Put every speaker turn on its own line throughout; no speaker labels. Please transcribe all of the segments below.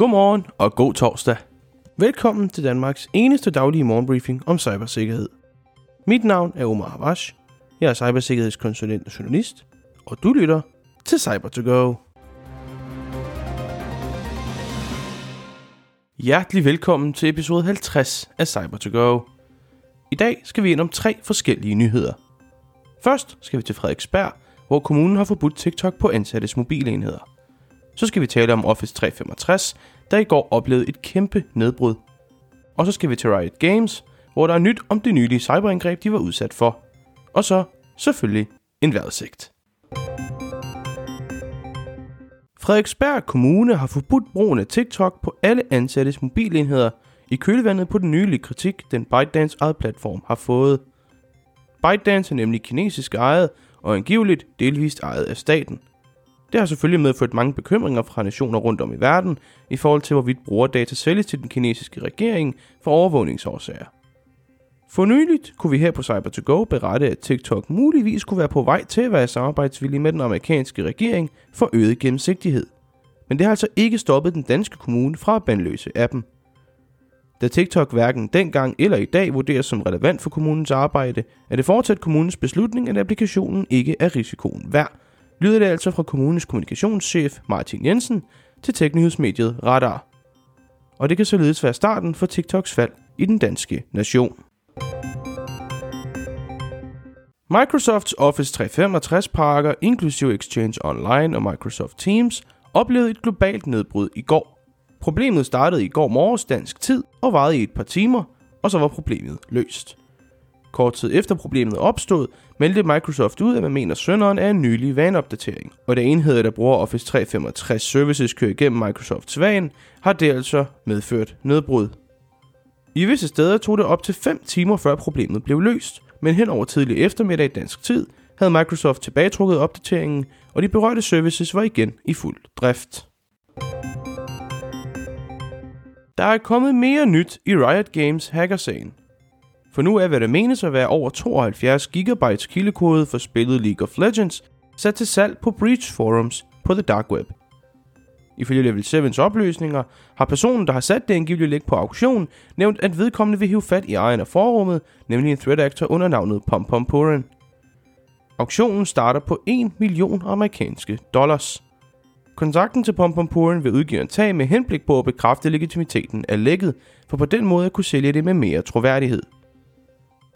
Godmorgen og god torsdag. Velkommen til Danmarks eneste daglige morgenbriefing om cybersikkerhed. Mit navn er Omar Havash. Jeg er cybersikkerhedskonsulent og journalist, og du lytter til cyber to go Hjertelig velkommen til episode 50 af cyber to go I dag skal vi ind om tre forskellige nyheder. Først skal vi til Frederiksberg, hvor kommunen har forbudt TikTok på ansattes mobilenheder. Så skal vi tale om Office 365, der i går oplevede et kæmpe nedbrud. Og så skal vi til Riot Games, hvor der er nyt om det nylige cyberangreb, de var udsat for. Og så selvfølgelig en vejrudsigt. Frederiksberg Kommune har forbudt brugen af TikTok på alle ansattes mobilenheder i kølvandet på den nylige kritik, den ByteDance eget platform har fået. ByteDance er nemlig kinesisk ejet og angiveligt delvist ejet af staten. Det har selvfølgelig medført mange bekymringer fra nationer rundt om i verden i forhold til, hvorvidt brugerdata sælges til den kinesiske regering for overvågningsårsager. For nyligt kunne vi her på cyber to go berette, at TikTok muligvis kunne være på vej til at være samarbejdsvillig med den amerikanske regering for øget gennemsigtighed. Men det har altså ikke stoppet den danske kommune fra at bandløse appen. Da TikTok hverken dengang eller i dag vurderes som relevant for kommunens arbejde, er det fortsat kommunens beslutning, at applikationen ikke er risikoen værd, lyder det altså fra kommunens kommunikationschef Martin Jensen til teknyhedsmediet Radar. Og det kan således være starten for TikToks fald i den danske nation. Microsofts Office 365 pakker, inklusive Exchange Online og Microsoft Teams, oplevede et globalt nedbrud i går. Problemet startede i går morges dansk tid og varede i et par timer, og så var problemet løst. Kort tid efter problemet opstod, meldte Microsoft ud, at man mener, at sønderen er en nylig vanopdatering. Og da enheder, der bruger Office 365 services kører igennem Microsofts van, har det altså medført nedbrud. I visse steder tog det op til 5 timer før problemet blev løst, men hen over tidlig eftermiddag i dansk tid havde Microsoft tilbagetrukket opdateringen, og de berørte services var igen i fuld drift. Der er kommet mere nyt i Riot Games hackersagen. For nu er, hvad der menes at være over 72 GB kildekode for spillet League of Legends, sat til salg på Breach Forums på The Dark Web. Ifølge Level 7's opløsninger har personen, der har sat det angivelige læg på auktion, nævnt, at vedkommende vil hive fat i ejeren af forrummet, nemlig en threat actor under navnet Pom Pom Purin. Auktionen starter på 1 million amerikanske dollars. Kontakten til Pom Pom Purin vil udgive en tag med henblik på at bekræfte legitimiteten af lægget, for på den måde at kunne sælge det med mere troværdighed.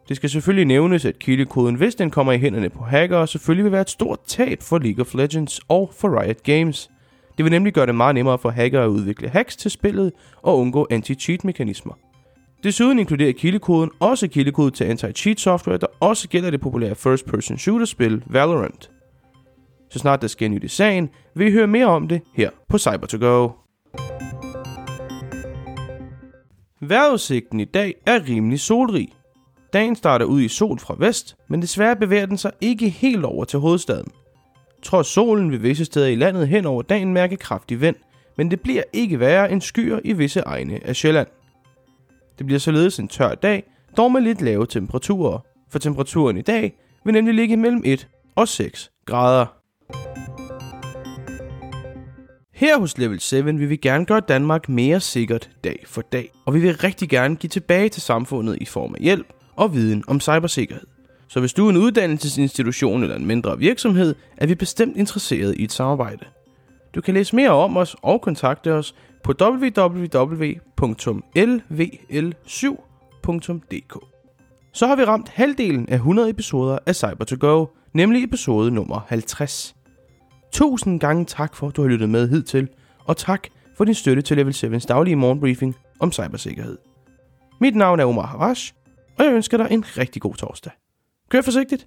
Det skal selvfølgelig nævnes, at kildekoden, hvis den kommer i hænderne på hackere, selvfølgelig vil være et stort tab for League of Legends og for Riot Games. Det vil nemlig gøre det meget nemmere for hackere at udvikle hacks til spillet og undgå anti-cheat mekanismer. Desuden inkluderer kildekoden også kildekode til anti-cheat software, der også gælder det populære first-person shooter-spil Valorant. Så snart der sker nyt i sagen, vil I høre mere om det her på Cyber2Go. Vejrudsigten i dag er rimelig solrig, Dagen starter ud i sol fra vest, men desværre bevæger den sig ikke helt over til hovedstaden. Trods solen vil visse steder i landet hen over dagen mærke kraftig vind, men det bliver ikke værre end skyer i visse egne af Sjælland. Det bliver således en tør dag, dog med lidt lave temperaturer, for temperaturen i dag vil nemlig ligge mellem 1 og 6 grader. Her hos Level 7 vil vi gerne gøre Danmark mere sikkert dag for dag, og vi vil rigtig gerne give tilbage til samfundet i form af hjælp, og viden om cybersikkerhed. Så hvis du er en uddannelsesinstitution eller en mindre virksomhed, er vi bestemt interesseret i et samarbejde. Du kan læse mere om os og kontakte os på www.lvl7.dk. Så har vi ramt halvdelen af 100 episoder af cyber to go nemlig episode nummer 50. Tusind gange tak for, at du har lyttet med hidtil, og tak for din støtte til Level 7's daglige morgenbriefing om cybersikkerhed. Mit navn er Omar Harash, og jeg ønsker dig en rigtig god torsdag. Kør forsigtigt!